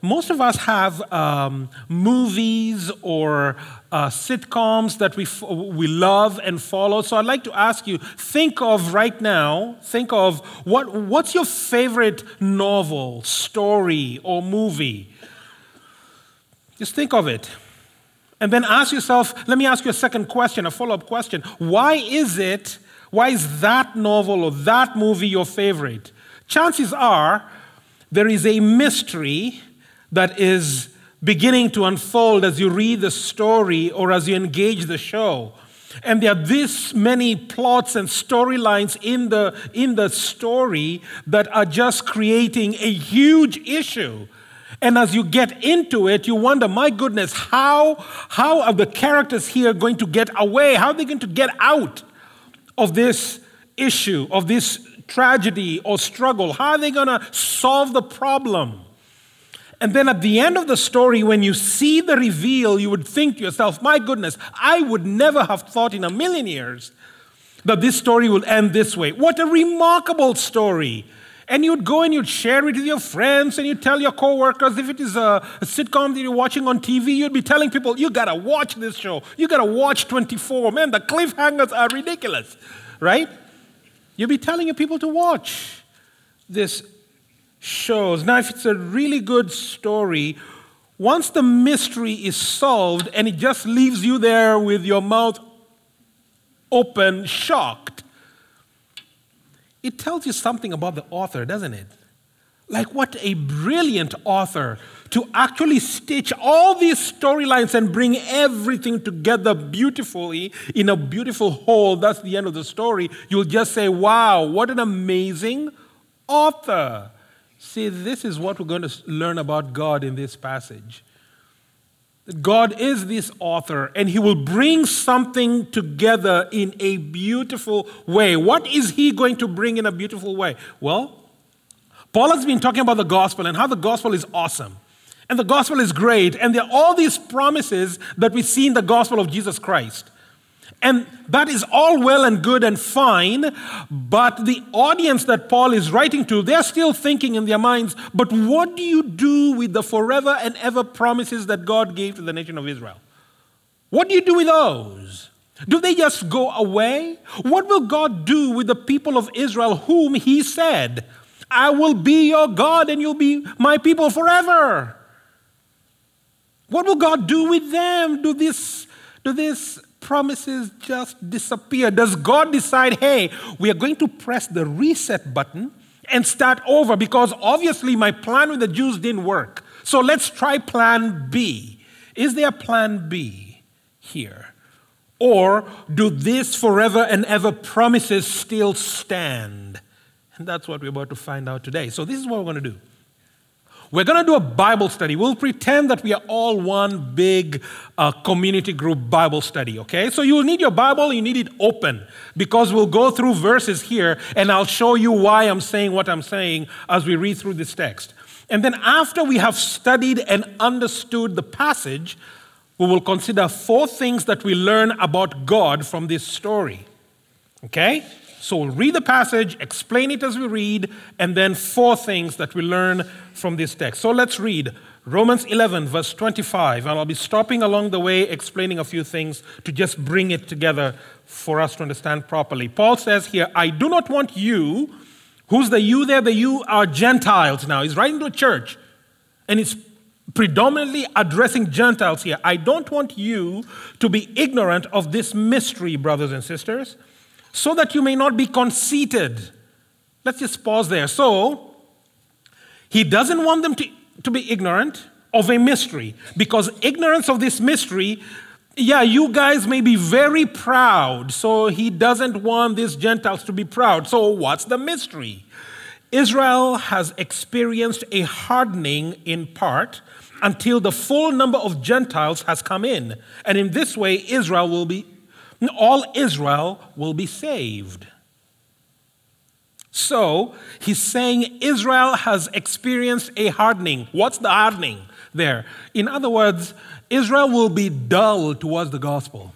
most of us have um, movies or uh, sitcoms that we, f- we love and follow. So I'd like to ask you think of right now, think of what, what's your favorite novel, story, or movie? Just think of it. And then ask yourself let me ask you a second question, a follow up question. Why is it, why is that novel or that movie your favorite? Chances are there is a mystery that is beginning to unfold as you read the story or as you engage the show. And there are this many plots and storylines in the, in the story that are just creating a huge issue. And as you get into it, you wonder, my goodness, how, how are the characters here going to get away? How are they going to get out of this issue, of this tragedy or struggle? How are they going to solve the problem? And then at the end of the story, when you see the reveal, you would think to yourself, my goodness, I would never have thought in a million years that this story would end this way. What a remarkable story. And you'd go and you'd share it with your friends and you'd tell your coworkers. If it is a, a sitcom that you're watching on TV, you'd be telling people, you gotta watch this show. You gotta watch 24. Man, the cliffhangers are ridiculous, right? You'd be telling your people to watch this shows. Now, if it's a really good story, once the mystery is solved and it just leaves you there with your mouth open, shocked, it tells you something about the author, doesn't it? Like, what a brilliant author to actually stitch all these storylines and bring everything together beautifully in a beautiful whole. That's the end of the story. You'll just say, wow, what an amazing author. See, this is what we're going to learn about God in this passage. God is this author, and He will bring something together in a beautiful way. What is He going to bring in a beautiful way? Well, Paul has been talking about the gospel and how the gospel is awesome. And the gospel is great. And there are all these promises that we see in the gospel of Jesus Christ. And that is all well and good and fine, but the audience that Paul is writing to, they're still thinking in their minds, but what do you do with the forever and ever promises that God gave to the nation of Israel? What do you do with those? Do they just go away? What will God do with the people of Israel whom He said, I will be your God and you'll be my people forever? What will God do with them? Do this, do this promises just disappear? Does God decide, hey, we are going to press the reset button and start over because obviously my plan with the Jews didn't work. So let's try plan B. Is there plan B here? Or do these forever and ever promises still stand? And that's what we're about to find out today. So, this is what we're going to do. We're going to do a Bible study. We'll pretend that we are all one big uh, community group Bible study, okay? So you'll need your Bible, you need it open because we'll go through verses here and I'll show you why I'm saying what I'm saying as we read through this text. And then after we have studied and understood the passage, we will consider four things that we learn about God from this story, okay? So we'll read the passage, explain it as we read, and then four things that we learn from this text. So let's read Romans 11, verse 25, and I'll be stopping along the way explaining a few things to just bring it together for us to understand properly. Paul says here, I do not want you, who's the you there? The you are Gentiles now. He's writing to a church, and he's predominantly addressing Gentiles here. I don't want you to be ignorant of this mystery, brothers and sisters so that you may not be conceited. Let's just pause there. So, he doesn't want them to, to be ignorant of a mystery because ignorance of this mystery, yeah, you guys may be very proud. So, he doesn't want these Gentiles to be proud. So, what's the mystery? Israel has experienced a hardening in part until the full number of Gentiles has come in. And in this way, Israel will be all Israel will be saved. So he's saying Israel has experienced a hardening. What's the hardening there? In other words, Israel will be dull towards the gospel.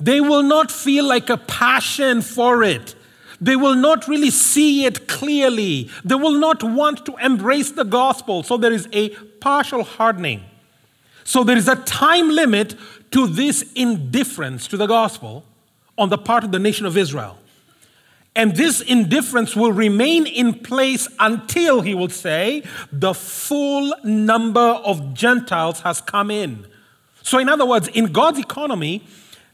They will not feel like a passion for it. They will not really see it clearly. They will not want to embrace the gospel. So there is a partial hardening. So there is a time limit to this indifference to the gospel on the part of the nation of Israel. And this indifference will remain in place until, he will say, the full number of Gentiles has come in. So, in other words, in God's economy,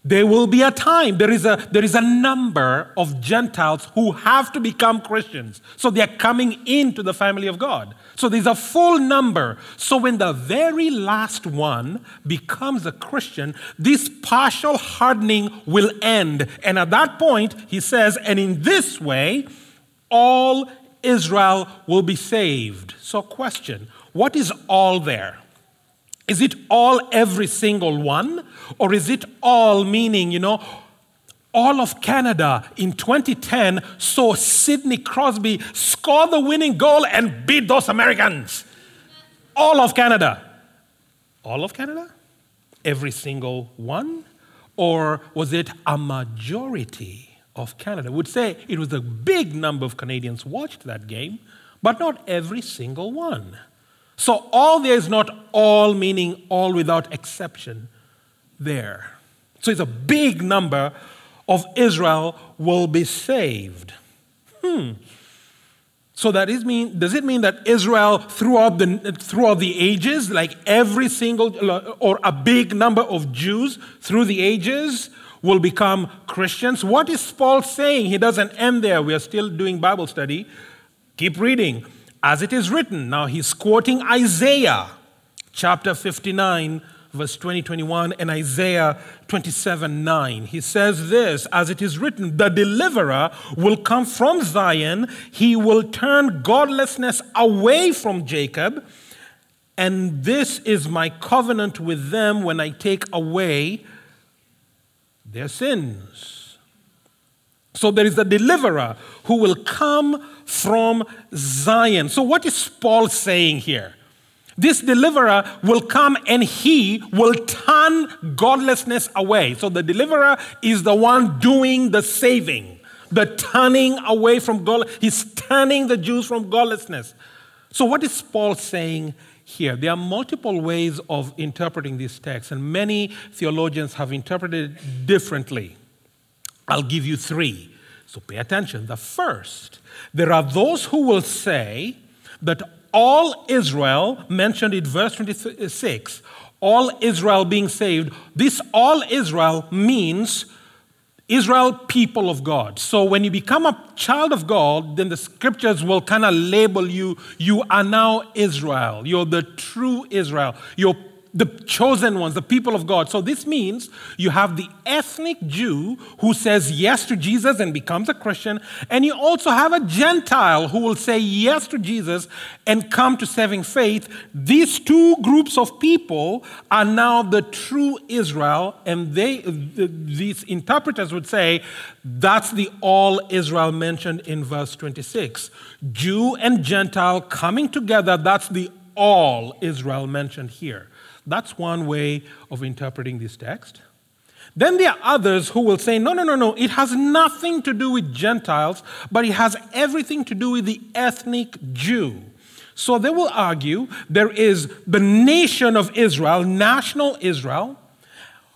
there will be a time, there is a, there is a number of Gentiles who have to become Christians. So they are coming into the family of God. So there's a full number. So when the very last one becomes a Christian, this partial hardening will end. And at that point, he says, and in this way, all Israel will be saved. So, question what is all there? Is it all every single one? Or is it all meaning, you know, all of Canada in 2010 saw Sidney Crosby score the winning goal and beat those Americans? All of Canada. All of Canada? Every single one? Or was it a majority of Canada? would say it was a big number of Canadians watched that game, but not every single one. So, all there is not all, meaning all without exception, there. So, it's a big number of Israel will be saved. Hmm. So that is mean, does it mean that Israel throughout the, throughout the ages, like every single or a big number of Jews through the ages will become Christians? What is Paul saying? He doesn't end there. We are still doing Bible study. Keep reading as it is written. Now he's quoting Isaiah chapter 59, verse 20, 21, and Isaiah 27, 9. He says this As it is written, the deliverer will come from Zion, he will turn godlessness away from Jacob. And this is my covenant with them when I take away their sins. So there is a deliverer who will come from Zion. So, what is Paul saying here? This deliverer will come and he will turn godlessness away. So, the deliverer is the one doing the saving, the turning away from God. He's turning the Jews from godlessness. So, what is Paul saying here? There are multiple ways of interpreting this text, and many theologians have interpreted it differently. I'll give you three. So pay attention. The first, there are those who will say that all Israel, mentioned in verse 26, all Israel being saved, this all Israel means Israel, people of God. So when you become a child of God, then the scriptures will kind of label you, you are now Israel. You're the true Israel. You're the chosen ones, the people of God. So this means you have the ethnic Jew who says yes to Jesus and becomes a Christian, and you also have a Gentile who will say yes to Jesus and come to saving faith. These two groups of people are now the true Israel, and they these interpreters would say that's the all Israel mentioned in verse 26. Jew and Gentile coming together, that's the all Israel mentioned here. That's one way of interpreting this text. Then there are others who will say, no, no, no, no, it has nothing to do with Gentiles, but it has everything to do with the ethnic Jew. So they will argue there is the nation of Israel, national Israel.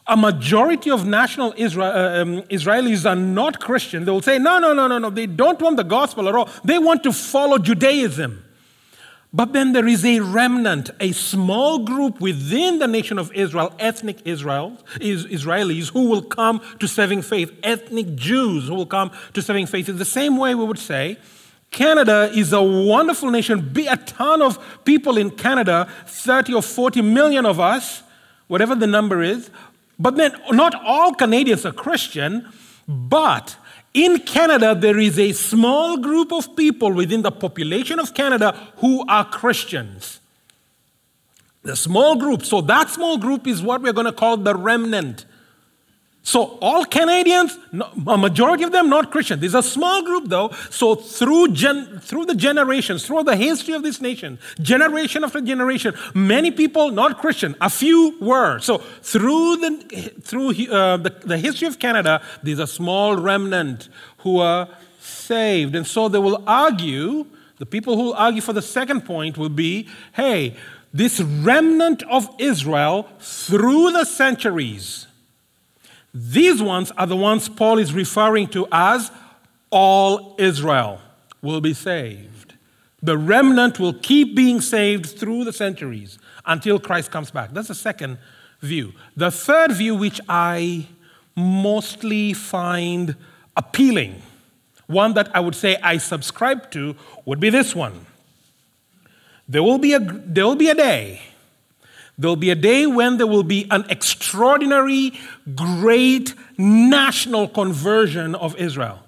A majority of national Israel, uh, um, Israelis are not Christian. They will say, no, no, no, no, no, they don't want the gospel at all. They want to follow Judaism. But then there is a remnant, a small group within the nation of Israel, ethnic Israel, Israelis, who will come to saving faith, ethnic Jews who will come to saving faith. In the same way, we would say, Canada is a wonderful nation. Be a ton of people in Canada, 30 or 40 million of us, whatever the number is. But then not all Canadians are Christian, but in Canada, there is a small group of people within the population of Canada who are Christians. The small group. So that small group is what we're going to call the remnant. So all Canadians, a majority of them not Christian. There's a small group though. So through gen, through the generations, through the history of this nation, generation after generation, many people not Christian. A few were. So through the through uh, the, the history of Canada, there's a small remnant who are saved, and so they will argue. The people who argue for the second point will be, hey, this remnant of Israel through the centuries, these ones are the ones Paul is referring to as all Israel will be saved. The remnant will keep being saved through the centuries until Christ comes back. That's the second view. The third view, which I mostly find appealing, one that I would say I subscribe to, would be this one. There will be a, there will be a day. There will be a day when there will be an extraordinary, great national conversion of Israel.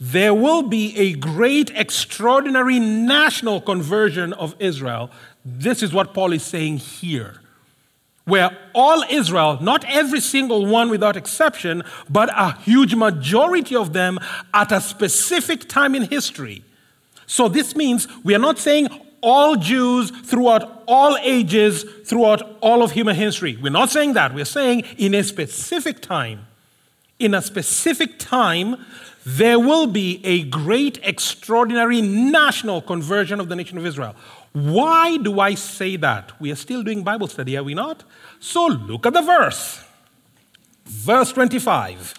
There will be a great, extraordinary national conversion of Israel. This is what Paul is saying here. Where all Israel, not every single one without exception, but a huge majority of them at a specific time in history, so this means we are not saying all Jews throughout all ages, throughout all of human history. We're not saying that. We're saying in a specific time, in a specific time, there will be a great, extraordinary national conversion of the nation of Israel. Why do I say that? We are still doing Bible study, are we not? So look at the verse. Verse 25.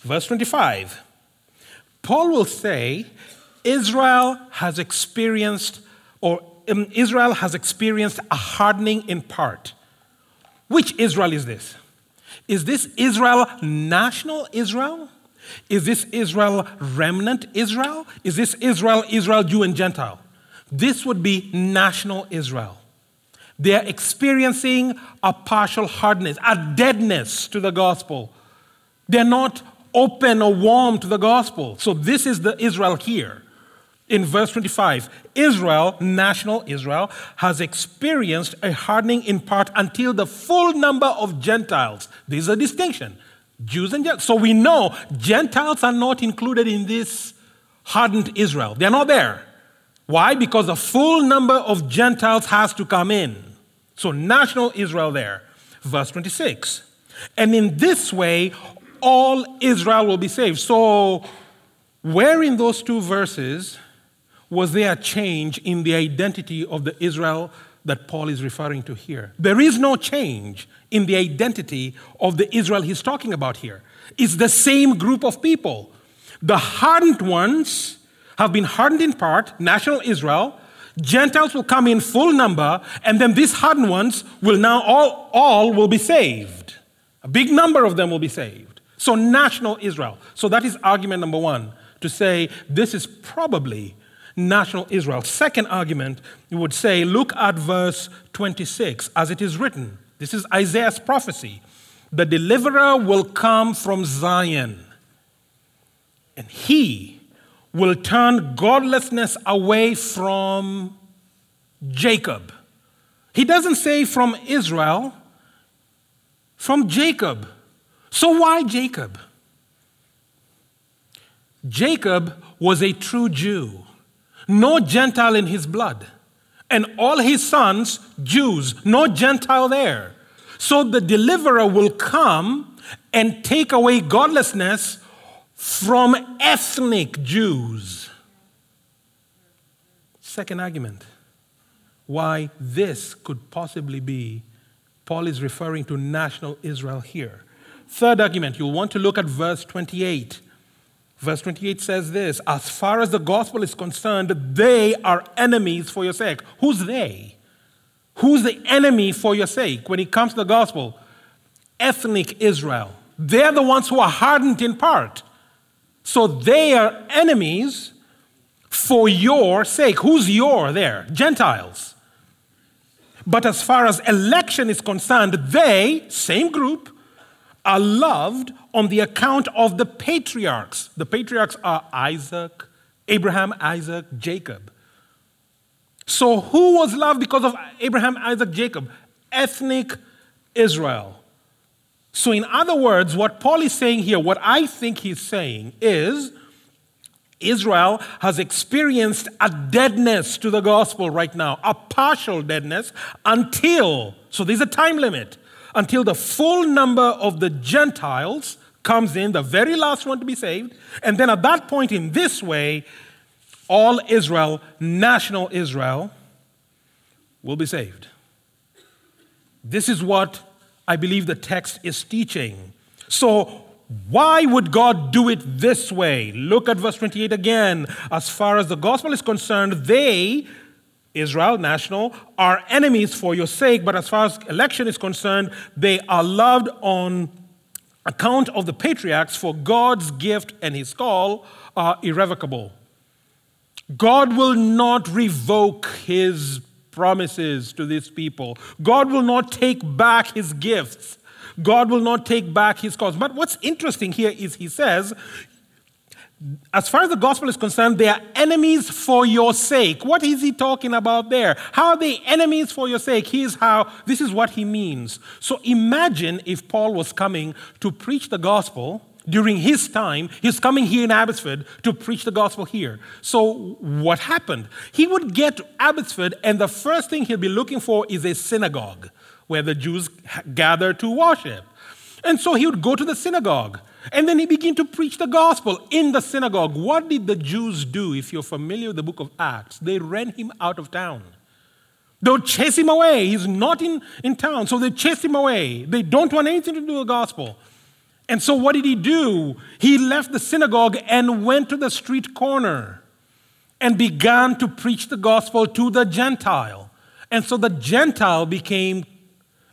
Verse 25. Paul will say, Israel has experienced, or um, Israel has experienced a hardening in part. Which Israel is this? Is this Israel national Israel? Is this Israel remnant Israel? Is this Israel, Israel, Jew, and Gentile? This would be national Israel. They're experiencing a partial hardness, a deadness to the gospel. They're not open or warm to the gospel. So, this is the Israel here in verse 25 Israel, national Israel, has experienced a hardening in part until the full number of Gentiles. This is a distinction. Jews and Gentiles. So we know Gentiles are not included in this hardened Israel. They're not there. Why? Because the full number of Gentiles has to come in. So national Israel there. Verse 26. And in this way, all Israel will be saved. So, where in those two verses was there a change in the identity of the Israel that Paul is referring to here? There is no change in the identity of the Israel he's talking about here. It's the same group of people. The hardened ones have been hardened in part, national Israel. Gentiles will come in full number, and then these hardened ones will now all, all will be saved. A big number of them will be saved. So, national Israel. So, that is argument number one to say this is probably national Israel. Second argument, you would say, look at verse 26 as it is written. This is Isaiah's prophecy. The deliverer will come from Zion, and he will turn godlessness away from Jacob. He doesn't say from Israel, from Jacob. So why Jacob? Jacob was a true Jew no Gentile in his blood. And all his sons, Jews, no Gentile there. So the deliverer will come and take away godlessness from ethnic Jews. Second argument why this could possibly be, Paul is referring to national Israel here. Third argument, you'll want to look at verse 28. Verse 28 says this As far as the gospel is concerned, they are enemies for your sake. Who's they? Who's the enemy for your sake when it comes to the gospel? Ethnic Israel. They're the ones who are hardened in part. So they are enemies for your sake. Who's your there? Gentiles. But as far as election is concerned, they, same group, are loved on the account of the patriarchs. The patriarchs are Isaac, Abraham, Isaac, Jacob. So, who was loved because of Abraham, Isaac, Jacob? Ethnic Israel. So, in other words, what Paul is saying here, what I think he's saying is Israel has experienced a deadness to the gospel right now, a partial deadness until, so there's a time limit until the full number of the Gentiles comes in, the very last one to be saved. And then at that point, in this way, all Israel, national Israel, will be saved. This is what I believe the text is teaching. So, why would God do it this way? Look at verse 28 again. As far as the gospel is concerned, they, Israel, national, are enemies for your sake, but as far as election is concerned, they are loved on account of the patriarchs, for God's gift and his call are irrevocable. God will not revoke his promises to these people. God will not take back his gifts. God will not take back his cause. But what's interesting here is he says, as far as the gospel is concerned, they are enemies for your sake. What is he talking about there? How are they enemies for your sake? Here's how, this is what he means. So imagine if Paul was coming to preach the gospel during his time. He's coming here in Abbotsford to preach the gospel here. So what happened? He would get to Abbotsford, and the first thing he'll be looking for is a synagogue where the Jews gather to worship. And so he would go to the synagogue. And then he began to preach the gospel in the synagogue. What did the Jews do? If you're familiar with the book of Acts, they ran him out of town. They'll chase him away. He's not in, in town, so they chase him away. They don't want anything to do with the gospel. And so what did he do? He left the synagogue and went to the street corner and began to preach the gospel to the Gentile. And so the Gentile became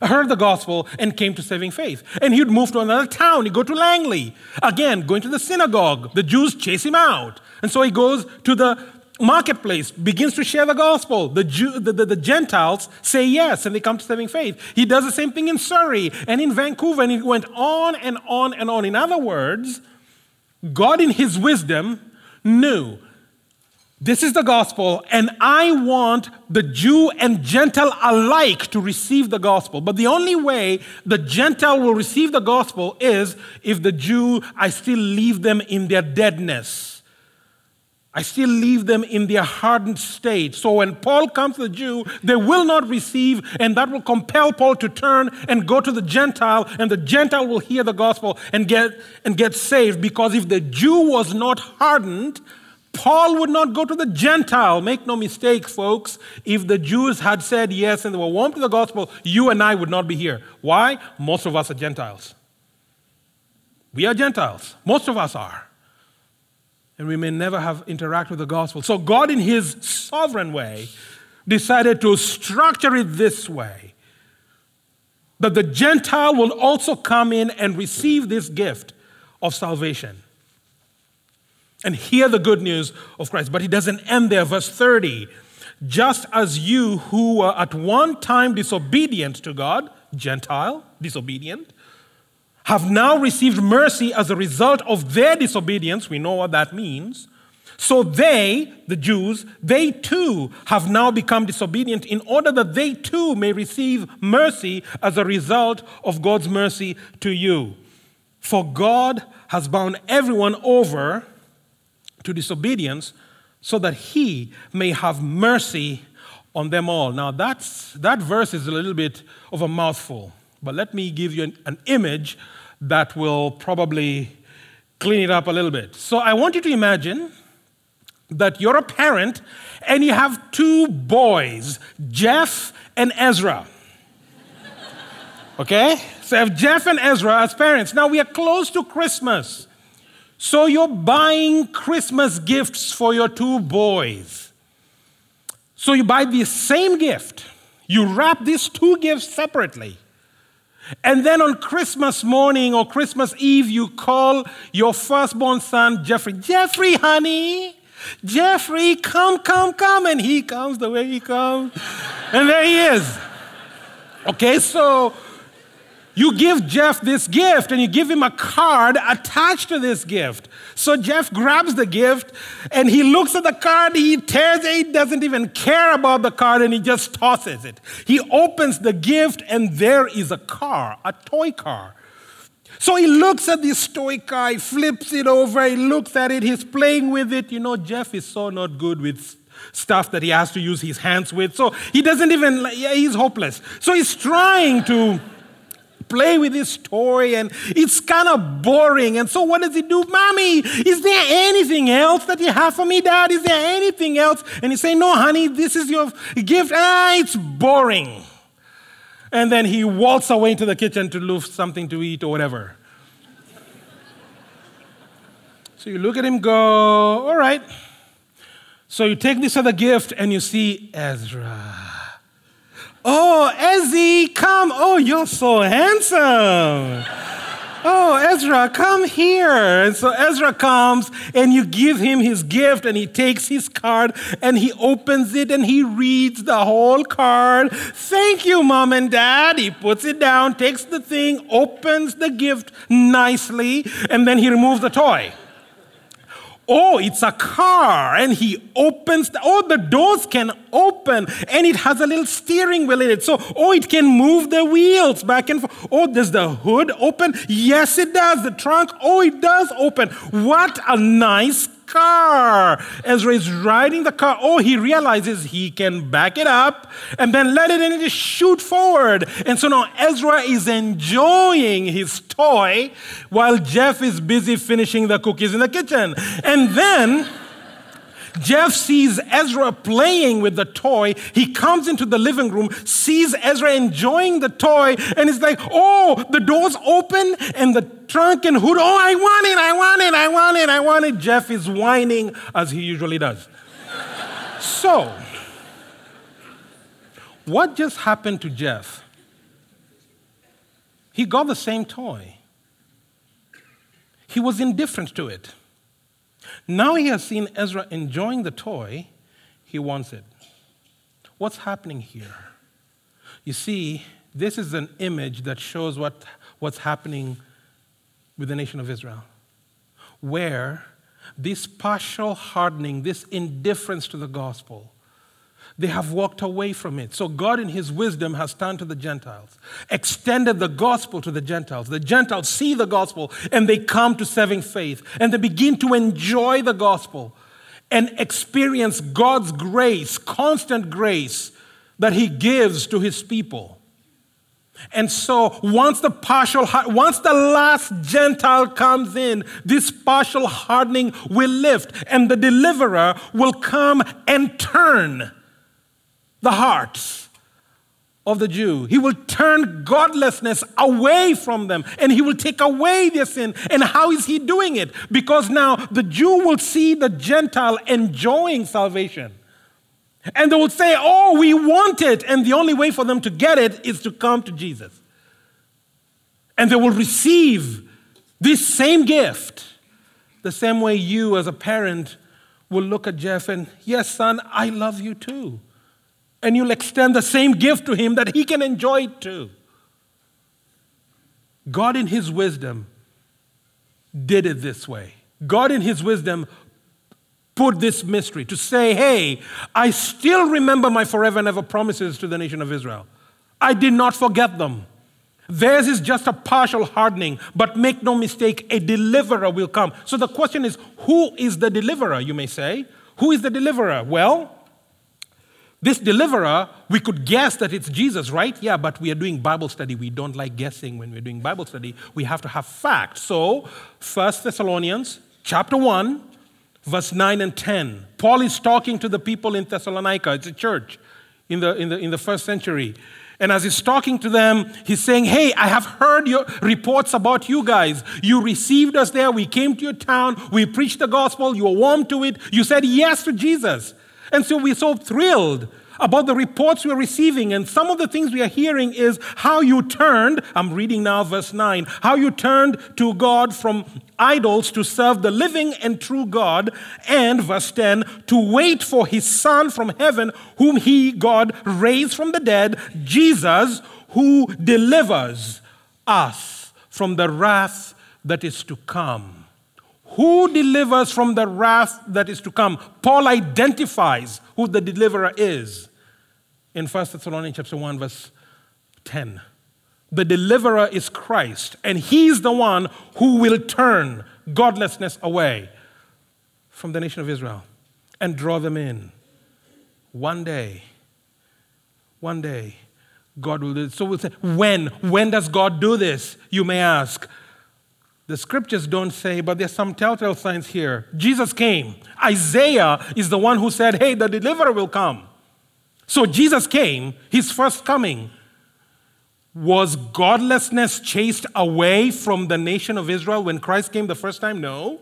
heard the gospel and came to saving faith. And he'd move to another town. He'd go to Langley. Again, going to the synagogue. The Jews chase him out. And so he goes to the marketplace, begins to share the gospel. The, Jew, the, the, the, Gentiles say yes, and they come to saving faith. He does the same thing in Surrey and in Vancouver, and he went on and on and on. In other words, God, in his wisdom, knew this is the gospel, and I want the Jew and Gentile alike to receive the gospel. But the only way the Gentile will receive the gospel is if the Jew, I still leave them in their deadness. I still leave them in their hardened state. So when Paul comes to the Jew, they will not receive, and that will compel Paul to turn and go to the Gentile, and the Gentile will hear the gospel and get, and get saved. Because if the Jew was not hardened, Paul would not go to the Gentile. Make no mistake, folks. If the Jews had said yes and they were warm to the gospel, you and I would not be here. Why? Most of us are Gentiles. We are Gentiles. Most of us are. And we may never have interacted with the gospel. So God, in his sovereign way, decided to structure it this way that the Gentile will also come in and receive this gift of salvation and hear the good news of Christ. But he doesn't end there. Verse 30 just as you who were at one time disobedient to God, Gentile, disobedient, have now received mercy as a result of their disobedience, we know what that means. So they, the Jews, they too have now become disobedient in order that they too may receive mercy as a result of God's mercy to you. For God has bound everyone over to disobedience so that he may have mercy on them all. Now, that's, that verse is a little bit of a mouthful, but let me give you an, an image that will probably clean it up a little bit. So, I want you to imagine that you're a parent and you have two boys, Jeff and Ezra. Okay? So, I have Jeff and Ezra as parents. Now, we are close to Christmas. So you're buying Christmas gifts for your two boys. So you buy the same gift. You wrap these two gifts separately. And then on Christmas morning or Christmas Eve, you call your firstborn son, Jeffrey. Jeffrey, honey, Jeffrey, come, come, come. And he comes the way he comes. and there he is. Okay, so you give Jeff this gift and you give him a card attached to this gift. So Jeff grabs the gift and he looks at the card, he tears it, he doesn't even care about the card and he just tosses it. He opens the gift and there is a car, a toy car. So he looks at this toy car, he flips it over, he looks at it, he's playing with it. You know, Jeff is so not good with stuff that he has to use his hands with. So he doesn't even, yeah, he's hopeless. So he's trying to play with his toy, and it's kind of boring. And so, what does he do? Mommy, is there anything else that you have for me, Dad? Is there anything else? And he say, No, honey, this is your gift. Ah, it's boring. And then he walks away into the kitchen to look something to eat or whatever. so you look at him go, All right. So you take this other gift and you see Ezra. Oh, Ezzy, come. Oh, you're so handsome. Oh, Ezra, come here. And so Ezra comes and you give him his gift and he takes his card and he opens it and he reads the whole card. Thank you, mom and dad. He puts it down, takes the thing, opens the gift nicely, and then he removes the toy. Oh, it's a car. And he opens, the, oh, the doors can open and it has a little steering wheel in it. So, oh, it can move the wheels back and forth. Oh, does the hood open? Yes, it does. The trunk, oh, it does open. What a nice car. Ezra is riding the car. Oh, he realizes he can back it up and then let it in and just shoot forward. And so now Ezra is enjoying his toy while Jeff is busy finishing the cookies in the kitchen. And then Jeff sees Ezra playing with the toy. He comes into the living room, sees Ezra enjoying the toy, and is like, Oh, the door's open and the trunk and hood. Oh, I want it, I want it, I want it, I want it. Jeff is whining as he usually does. so, what just happened to Jeff? He got the same toy. He was indifferent to it. Now he has seen Ezra enjoying the toy, he wants it. What's happening here? You see, this is an image that shows what, what's happening with the nation of Israel, where this partial hardening, this indifference to the gospel, they have walked away from it. So God, in His wisdom, has turned to the Gentiles, extended the gospel to the Gentiles. The Gentiles see the gospel and they come to saving faith and they begin to enjoy the gospel and experience God's grace, constant grace that He gives to His people. And so once the partial, once the last Gentile comes in, this partial hardening will lift and the deliverer will come and turn the hearts of the Jew. He will turn godlessness away from them and he will take away their sin. And how is he doing it? Because now the Jew will see the Gentile enjoying salvation. And they will say, Oh, we want it. And the only way for them to get it is to come to Jesus. And they will receive this same gift the same way you, as a parent, will look at Jeff and, Yes, son, I love you too and you'll extend the same gift to him that he can enjoy it too. God, in his wisdom, did it this way. God, in his wisdom, put this mystery to say, hey, I still remember my forever and ever promises to the nation of Israel. I did not forget them. Theirs is just a partial hardening, but make no mistake, a deliverer will come. So the question is, who is the deliverer, you may say? Who is the deliverer? Well, this deliverer, we could guess that it's Jesus, right? Yeah, but we are doing Bible study. We don't like guessing when we're doing Bible study. We have to have facts. So, 1 Thessalonians chapter 1, verse 9 and 10. Paul is talking to the people in Thessalonica. It's a church in the, in the, in the first century. And as he's talking to them, he's saying, Hey, I have heard your reports about you guys. You received us there. We came to your town. We preached the gospel. You were warm to it. You said yes to Jesus. And so we're so thrilled about the reports we're receiving. And some of the things we are hearing is how you turned, I'm reading now verse 9, how you turned to God from idols to serve the living and true God. And verse 10, to wait for his Son from heaven, whom he, God, raised from the dead, Jesus, who delivers us from the wrath that is to come. Who delivers from the wrath that is to come? Paul identifies who the deliverer is in 1 Thessalonians chapter 1, verse 10. The deliverer is Christ, and he's the one who will turn godlessness away from the nation of Israel and draw them in. One day, one day, God will do this. So we'll say, when? When does God do this? You may ask. The scriptures don't say, but there's some telltale signs here. Jesus came. Isaiah is the one who said, hey, the deliverer will come. So Jesus came, his first coming. Was godlessness chased away from the nation of Israel when Christ came the first time? No.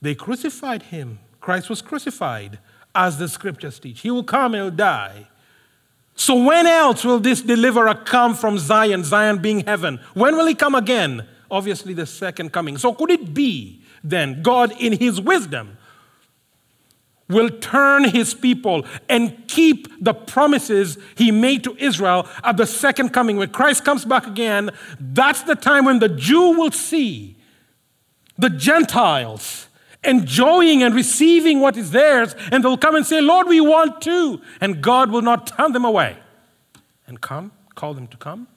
They crucified him. Christ was crucified, as the scriptures teach. He will come he'll die. So, when else will this deliverer come from Zion, Zion being heaven? When will he come again? Obviously, the second coming. So, could it be then God, in his wisdom, will turn his people and keep the promises he made to Israel at the second coming? When Christ comes back again, that's the time when the Jew will see the Gentiles enjoying and receiving what is theirs, and they'll come and say, Lord, we want to. And God will not turn them away and come, call them to come.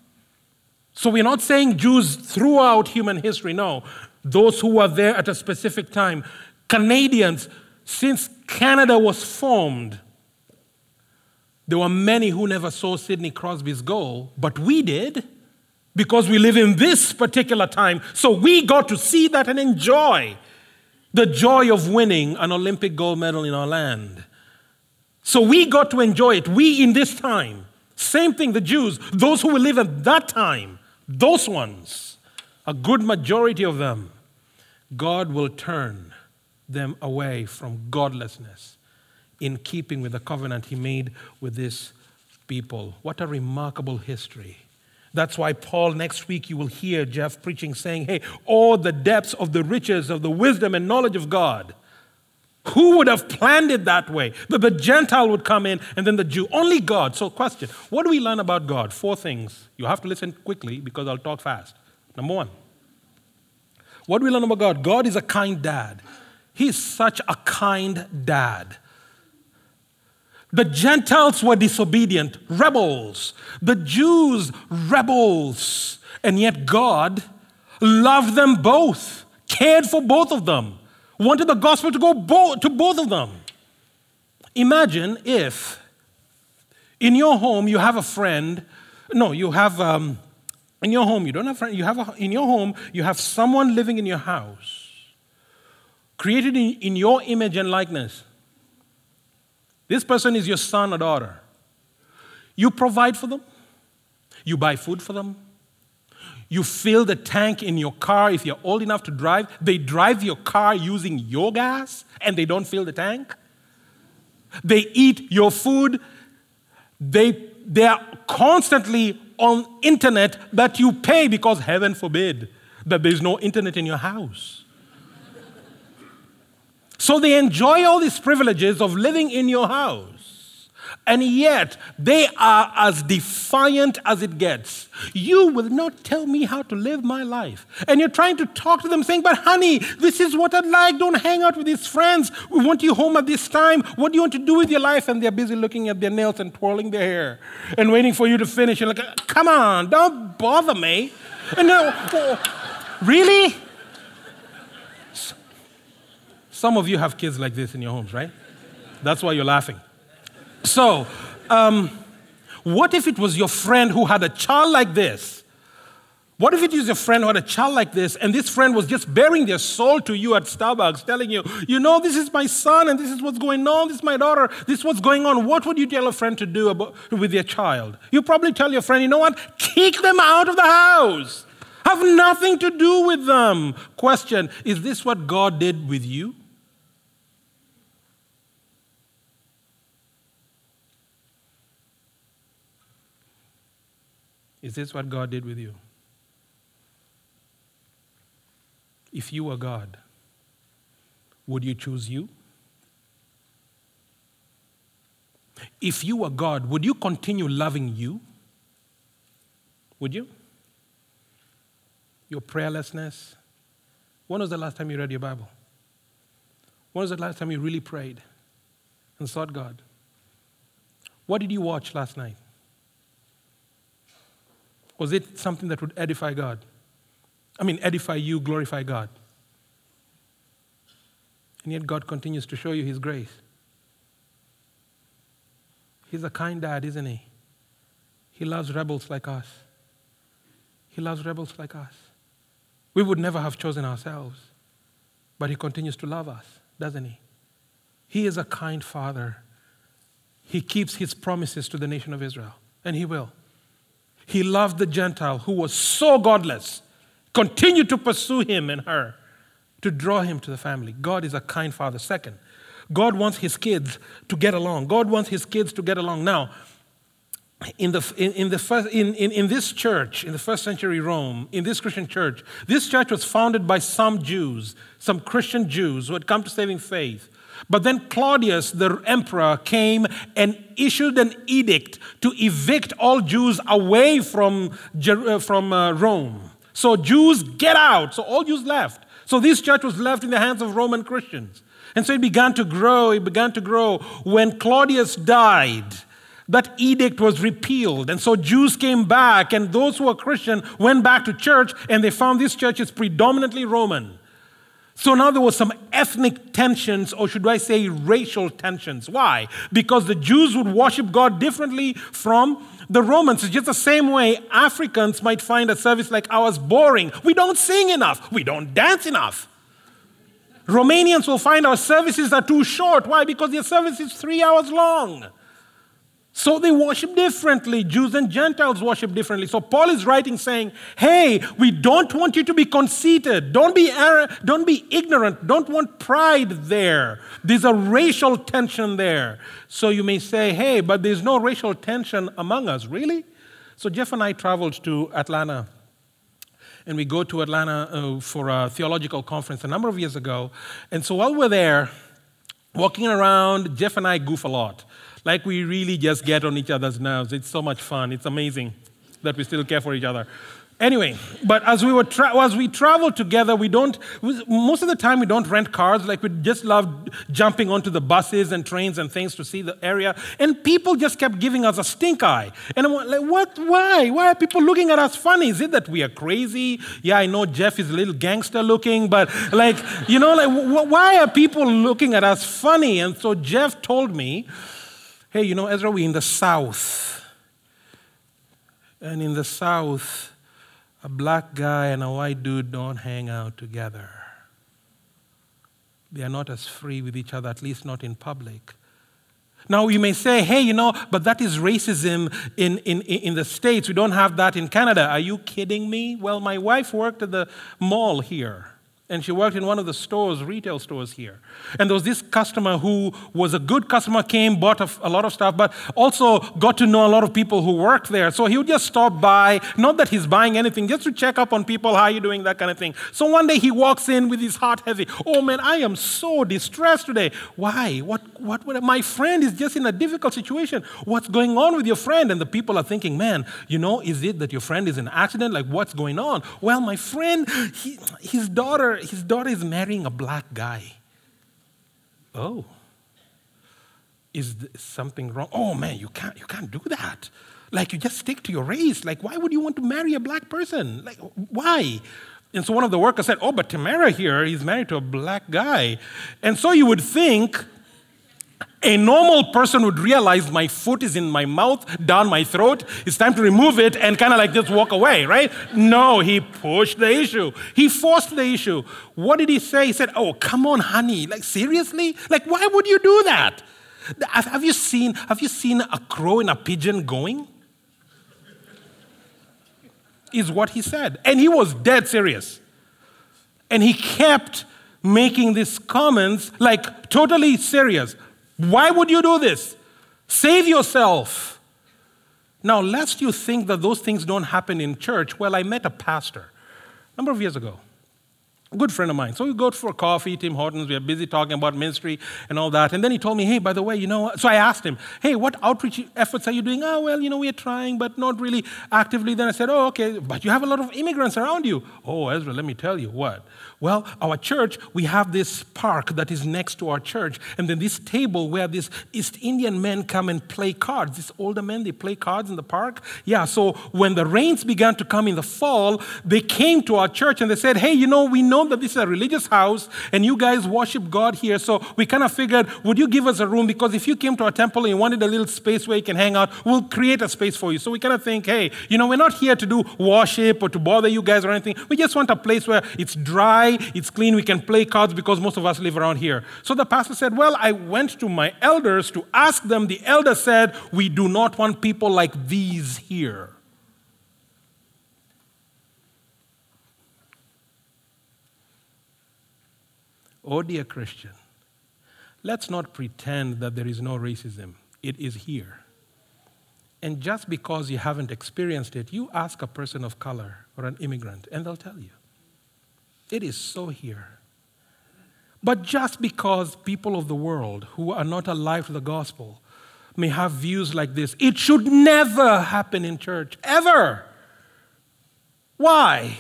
So we're not saying Jews throughout human history, no. Those who were there at a specific time. Canadians, since Canada was formed, there were many who never saw Sidney Crosby's goal, but we did because we live in this particular time. So we got to see that and enjoy the joy of winning an Olympic gold medal in our land. So we got to enjoy it. We in this time. Same thing, the Jews, those who will live at that time, those ones, a good majority of them, God will turn them away from godlessness in keeping with the covenant He made with this people. What a remarkable history. That's why Paul, next week, you will hear Jeff preaching, saying, Hey, all the depths of the riches of the wisdom and knowledge of God. Who would have planned it that way? That the Gentile would come in and then the Jew. Only God. So, question What do we learn about God? Four things. You have to listen quickly because I'll talk fast. Number one, what do we learn about God? God is a kind dad. He's such a kind dad. The Gentiles were disobedient, rebels. The Jews, rebels. And yet God loved them both, cared for both of them, wanted the gospel to go bo- to both of them. Imagine if in your home you have a friend, no, you have, um, in your home, you don't have friends, you have a, in your home, you have someone living in your house, created in, in your image and likeness. This person is your son or daughter. You provide for them, you buy food for them, you fill the tank in your car if you're old enough to drive. They drive your car using your gas and they don't fill the tank. They eat your food. They, they are constantly on internet that you pay because heaven forbid that there's no internet in your house. So they enjoy all these privileges of living in your house. And yet, they are as defiant as it gets. You will not tell me how to live my life. And you're trying to talk to them, saying, But honey, this is what I'd like. Don't hang out with these friends. We want you home at this time. What do you want to do with your life? And they're busy looking at their nails and twirling their hair and waiting for you to finish. You're like, Come on, don't bother me. And no, oh, really? Some of you have kids like this in your homes, right? That's why you're laughing. So, um, what if it was your friend who had a child like this? What if it is your friend who had a child like this, and this friend was just baring their soul to you at Starbucks, telling you, you know, this is my son, and this is what's going on, this is my daughter, this is what's going on. What would you tell a friend to do about, with their child? You probably tell your friend, you know what? Kick them out of the house. Have nothing to do with them. Question Is this what God did with you? Is this what God did with you? If you were God, would you choose you? If you were God, would you continue loving you? Would you? Your prayerlessness. When was the last time you read your Bible? When was the last time you really prayed and sought God? What did you watch last night? Was it something that would edify God? I mean, edify you, glorify God. And yet, God continues to show you His grace. He's a kind dad, isn't He? He loves rebels like us. He loves rebels like us. We would never have chosen ourselves, but He continues to love us, doesn't He? He is a kind Father. He keeps His promises to the nation of Israel, and He will. He loved the Gentile who was so godless, continued to pursue him and her to draw him to the family. God is a kind Father. Second, God wants His kids to get along. God wants His kids to get along. Now, in, the, in, in, the first, in, in, in this church, in the first century Rome, in this Christian church, this church was founded by some Jews, some Christian Jews who had come to saving faith. But then Claudius, the emperor, came and issued an edict to evict all Jews away from, uh, from uh, Rome. So, Jews, get out. So, all Jews left. So, this church was left in the hands of Roman Christians. And so it began to grow, it began to grow. When Claudius died, that edict was repealed. And so Jews came back, and those who were Christian went back to church, and they found this church is predominantly Roman. So now there was some ethnic tensions, or should I say racial tensions. Why? Because the Jews would worship God differently from the Romans. It's just the same way Africans might find a service like ours boring. We don't sing enough, we don't dance enough. Romanians will find our services are too short. Why? Because their service is three hours long. So they worship differently. Jews and Gentiles worship differently. So Paul is writing saying, "Hey, we don't want you to be conceited. Don't be don't be ignorant. Don't want pride there. There's a racial tension there." So you may say, "Hey, but there's no racial tension among us, really?" So Jeff and I traveled to Atlanta and we go to Atlanta uh, for a theological conference a number of years ago. And so while we're there, walking around, Jeff and I goof a lot. Like we really just get on each other's nerves. It's so much fun. It's amazing that we still care for each other. Anyway, but as we were tra- as we travel together, we don't. Most of the time, we don't rent cars. Like we just love jumping onto the buses and trains and things to see the area. And people just kept giving us a stink eye. And I'm like, what? Why? Why are people looking at us funny? Is it that we are crazy? Yeah, I know Jeff is a little gangster looking, but like, you know, like, wh- why are people looking at us funny? And so Jeff told me, hey, you know, Ezra, we're in the South, and in the South a black guy and a white dude don't hang out together. They are not as free with each other, at least not in public. Now, you may say, hey, you know, but that is racism in, in, in the States. We don't have that in Canada. Are you kidding me? Well, my wife worked at the mall here. And she worked in one of the stores, retail stores here. And there was this customer who was a good customer, came, bought a, a, lot of stuff, but also got to know a lot of people who worked there. So he would just stop by, not that he's buying anything, just to check up on people, how are you doing, that kind of thing. So one day he walks in with his heart heavy. Oh man, I am so distressed today. Why? What, what, what? My friend is just in a difficult situation. What's going on with your friend? And the people are thinking, man, you know, is it that your friend is in an accident? Like, what's going on? Well, my friend, he, his daughter, his daughter is marrying a black guy. Oh. Is something wrong? Oh man, you can't you can't do that. Like you just stick to your race. Like why would you want to marry a black person? Like why? And so one of the workers said, "Oh, but Tamara here, he's married to a black guy." And so you would think a normal person would realize my foot is in my mouth, down my throat. It's time to remove it and kind of like just walk away, right? No, he pushed the issue. He forced the issue. What did he say? He said, Oh, come on, honey. Like, seriously? Like, why would you do that? Have you seen, have you seen a crow and a pigeon going? Is what he said. And he was dead serious. And he kept making these comments like totally serious. Why would you do this? Save yourself. Now, lest you think that those things don't happen in church, well, I met a pastor a number of years ago, a good friend of mine. So we go for coffee, Tim Hortons, we are busy talking about ministry and all that. And then he told me, hey, by the way, you know, so I asked him, hey, what outreach efforts are you doing? Oh, well, you know, we are trying, but not really actively. Then I said, oh, okay, but you have a lot of immigrants around you. Oh, Ezra, let me tell you what. Well, our church, we have this park that is next to our church, and then this table where these East Indian men come and play cards. These older men, they play cards in the park. Yeah, so when the rains began to come in the fall, they came to our church and they said, Hey, you know, we know that this is a religious house and you guys worship God here. So we kind of figured, would you give us a room? Because if you came to our temple and you wanted a little space where you can hang out, we'll create a space for you. So we kind of think, hey, you know, we're not here to do worship or to bother you guys or anything. We just want a place where it's dry, it's clean, we can play cards because most of us live around here. So the pastor said, well, I went to my elders to ask them. The elder said, we do not want people like these here. Oh, dear Christian, let's not pretend that there is no racism. It is here. And just because you haven't experienced it, you ask a person of color or an immigrant, and they'll tell you. It is so here. But just because people of the world who are not alive to the gospel may have views like this, it should never happen in church, ever. Why?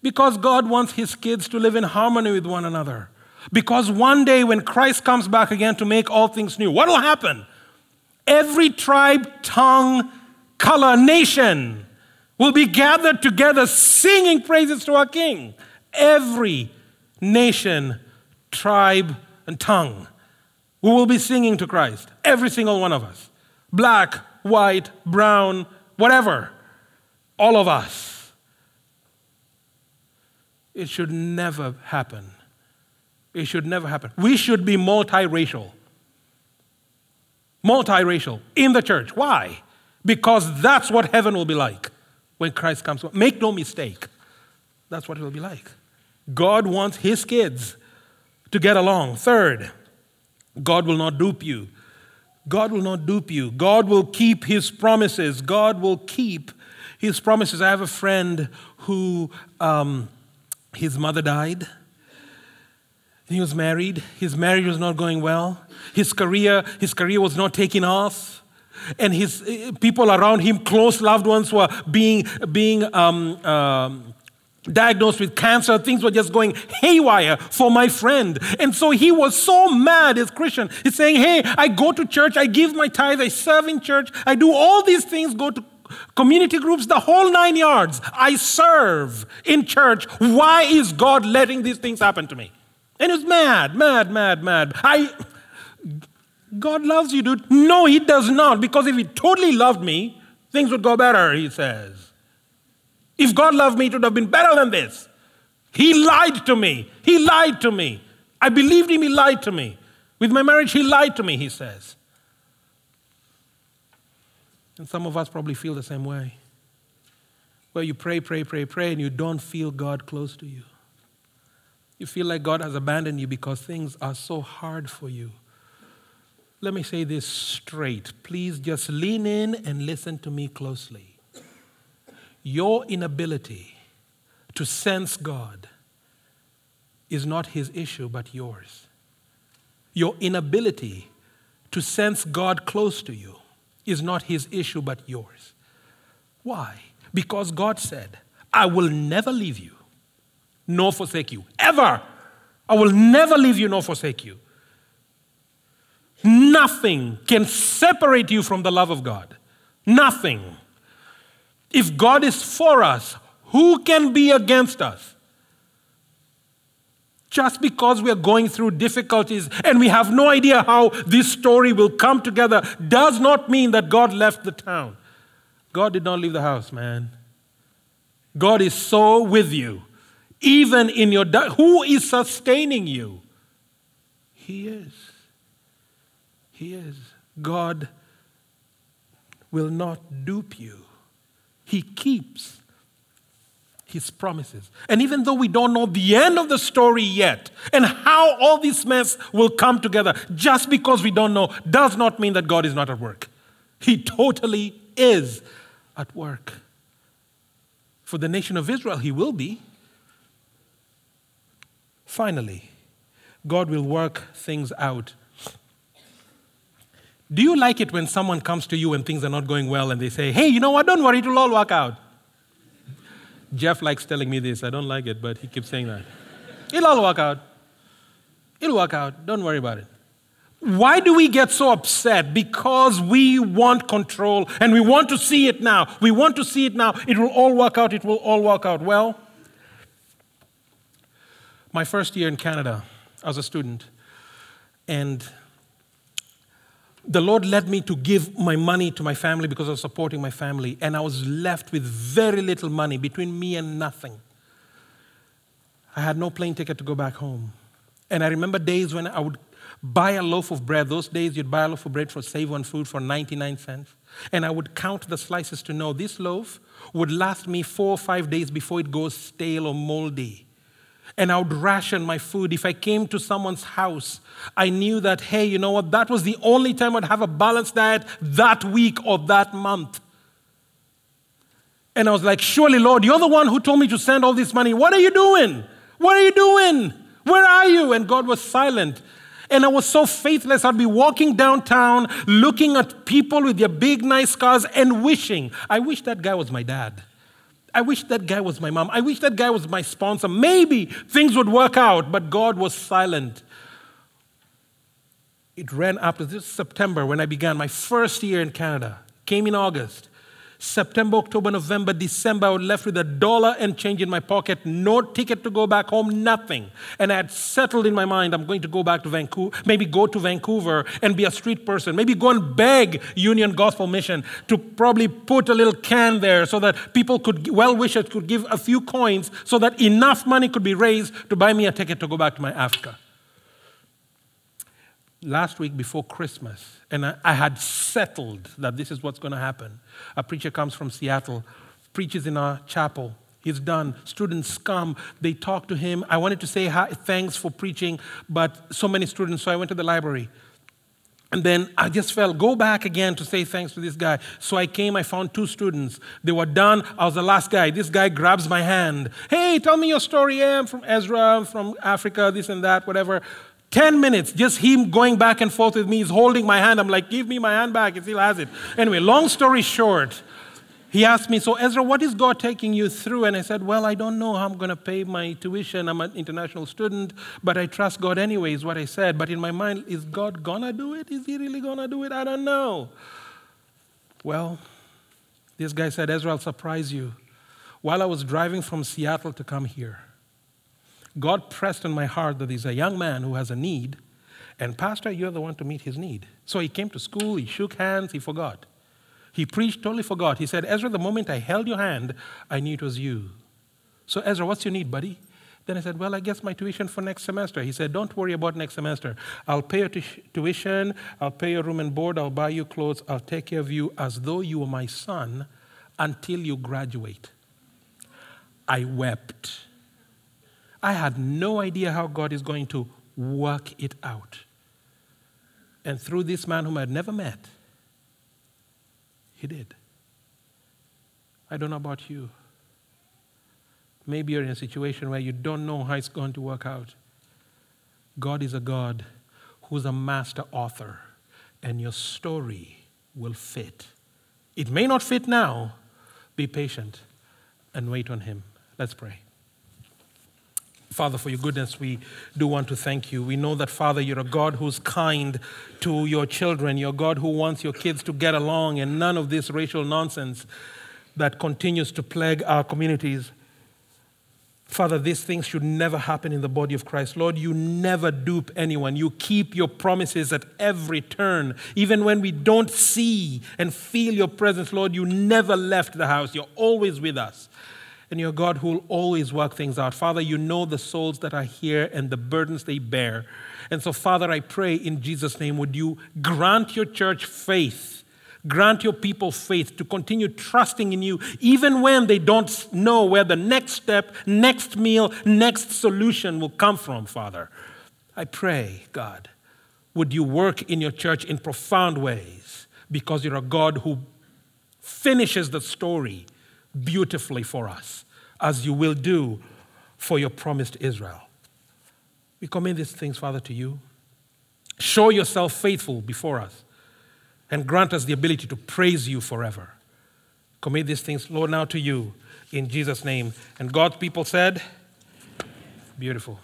Because God wants His kids to live in harmony with one another. Because one day when Christ comes back again to make all things new, what will happen? Every tribe, tongue, color, nation will be gathered together singing praises to our King. Every nation, tribe, and tongue. We will be singing to Christ. Every single one of us. Black, white, brown, whatever. All of us. It should never happen it should never happen. We should be multiracial. Multiracial in the church. Why? Because that's what heaven will be like when Christ comes. Make no mistake. That's what it will be like. God wants his kids to get along. Third, God will not dupe you. God will not dupe you. God will keep his promises. God will keep his promises. I have a friend who um, his mother died he was married. His marriage was not going well. His career, his career was not taking off. And his eh, people around him, close loved ones, were being, being um, um, diagnosed with cancer. Things were just going haywire for my friend. And so he was so mad as Christian. He's saying, Hey, I go to church, I give my tithe, I serve in church, I do all these things, go to community groups, the whole nine yards. I serve in church. Why is God letting these things happen to me? And he was mad, mad, mad, mad. I, God loves you, dude. No, he does not. Because if he totally loved me, things would go better, he says. If God loved me, it would have been better than this. He lied to me. He lied to me. I believed him, he lied to me. With my marriage, he lied to me, he says. And some of us probably feel the same way. Where you pray, pray, pray, pray, and you don't feel God close to you. You feel like God has abandoned you because things are so hard for you. Let me say this straight. Please just lean in and listen to me closely. Your inability to sense God is not his issue, but yours. Your inability to sense God close to you is not his issue, but yours. Why? Because God said, I will never leave you nor forsake you. Ever. I will never leave you nor forsake you. Nothing can separate you from the love of God. Nothing. If God is for us, who can be against us? Just because we are going through difficulties and we have no idea how this story will come together does not mean that God left the town. God did not leave the house, man. God is so with you even in your di- who is sustaining you he is he is god will not dupe you he keeps his promises. And even though we don't know the end of the story yet and how all this mess will come together, just because we don't know does not mean that God is not at work. He totally is at work. For the nation of Israel, He will be. Finally, God will work things out. Do you like it when someone comes to you and things are not going well and they say, hey, you know what, don't worry, it'll all work out? Jeff likes telling me this. I don't like it, but he keeps saying that. It'll all work out. It'll work out. Don't worry about it. Why do we get so upset? Because we want control and we want to see it now. We want to see it now. It will all work out. It will all work out. Well, my first year in Canada as a student, and the Lord led me to give my money to my family because I was supporting my family, and I was left with very little money between me and nothing. I had no plane ticket to go back home. And I remember days when I would buy a loaf of bread. Those days, you'd buy a loaf of bread for Save On Food for 99 cents. And I would count the slices to know this loaf would last me four or five days before it goes stale or moldy. And I would ration my food. If I came to someone's house, I knew that, hey, you know what? That was the only time I'd have a balanced diet that week or that month. And I was like, surely, Lord, you're the one who told me to send all this money. What are you doing? What are you doing? Where are you? And God was silent. And I was so faithless. I'd be walking downtown looking at people with their big, nice cars and wishing, I wish that guy was my dad. I wish that guy was my mom. I wish that guy was my sponsor. Maybe things would work out, but God was silent. It ran up to this September when I began my first year in Canada. Came in August. September, October, November, December, I was left with a dollar and change in my pocket, no ticket to go back home, nothing. And I had settled in my mind, I'm going to go back to Vancouver, maybe go to Vancouver and be a street person, maybe go and beg Union Gospel Mission to probably put a little can there so that people could, well wishers could give a few coins so that enough money could be raised to buy me a ticket to go back to my Africa last week before Christmas, and I, I had settled that this is what's going to happen. A preacher comes from Seattle, preaches in our chapel. He's done. Students come, they talk to him. I wanted to say hi, thanks for preaching, but so many students, so I went to the library. And then I just felt, go back again to say thanks to this guy. So I came, I found two students. They were done. I was the last guy. This guy grabs my hand. Hey, tell me your story. Yeah, I'm from Ezra, I'm from Africa, this and that, whatever. 10 minutes, just him going back and forth with me. He's holding my hand. I'm like, give me my hand back. He still has it. Anyway, long story short, he asked me, So, Ezra, what is God taking you through? And I said, Well, I don't know how I'm going to pay my tuition. I'm an international student, but I trust God anyway, is what I said. But in my mind, is God going to do it? Is He really going to do it? I don't know. Well, this guy said, Ezra, I'll surprise you. While I was driving from Seattle to come here, God pressed on my heart that he's a young man who has a need, and Pastor, you're the one to meet his need. So he came to school, he shook hands, he forgot. He preached, totally forgot. He said, Ezra, the moment I held your hand, I knew it was you. So, Ezra, what's your need, buddy? Then I said, Well, I guess my tuition for next semester. He said, Don't worry about next semester. I'll pay your t- tuition, I'll pay your room and board, I'll buy you clothes, I'll take care of you as though you were my son until you graduate. I wept. I had no idea how God is going to work it out. And through this man whom I had never met, he did. I don't know about you. Maybe you're in a situation where you don't know how it's going to work out. God is a God who's a master author, and your story will fit. It may not fit now. Be patient and wait on Him. Let's pray. Father, for your goodness, we do want to thank you. We know that, Father, you're a God who's kind to your children. You're a God who wants your kids to get along and none of this racial nonsense that continues to plague our communities. Father, these things should never happen in the body of Christ. Lord, you never dupe anyone. You keep your promises at every turn. Even when we don't see and feel your presence, Lord, you never left the house. You're always with us and you're God who will always work things out. Father, you know the souls that are here and the burdens they bear. And so, Father, I pray in Jesus' name, would you grant your church faith, grant your people faith to continue trusting in you, even when they don't know where the next step, next meal, next solution will come from, Father. I pray, God, would you work in your church in profound ways because you're a God who finishes the story beautifully for us, as you will do for your promised Israel. We commend these things, Father, to you. Show yourself faithful before us and grant us the ability to praise you forever. Commit these things, Lord, now to you in Jesus' name. And God's people said, Beautiful.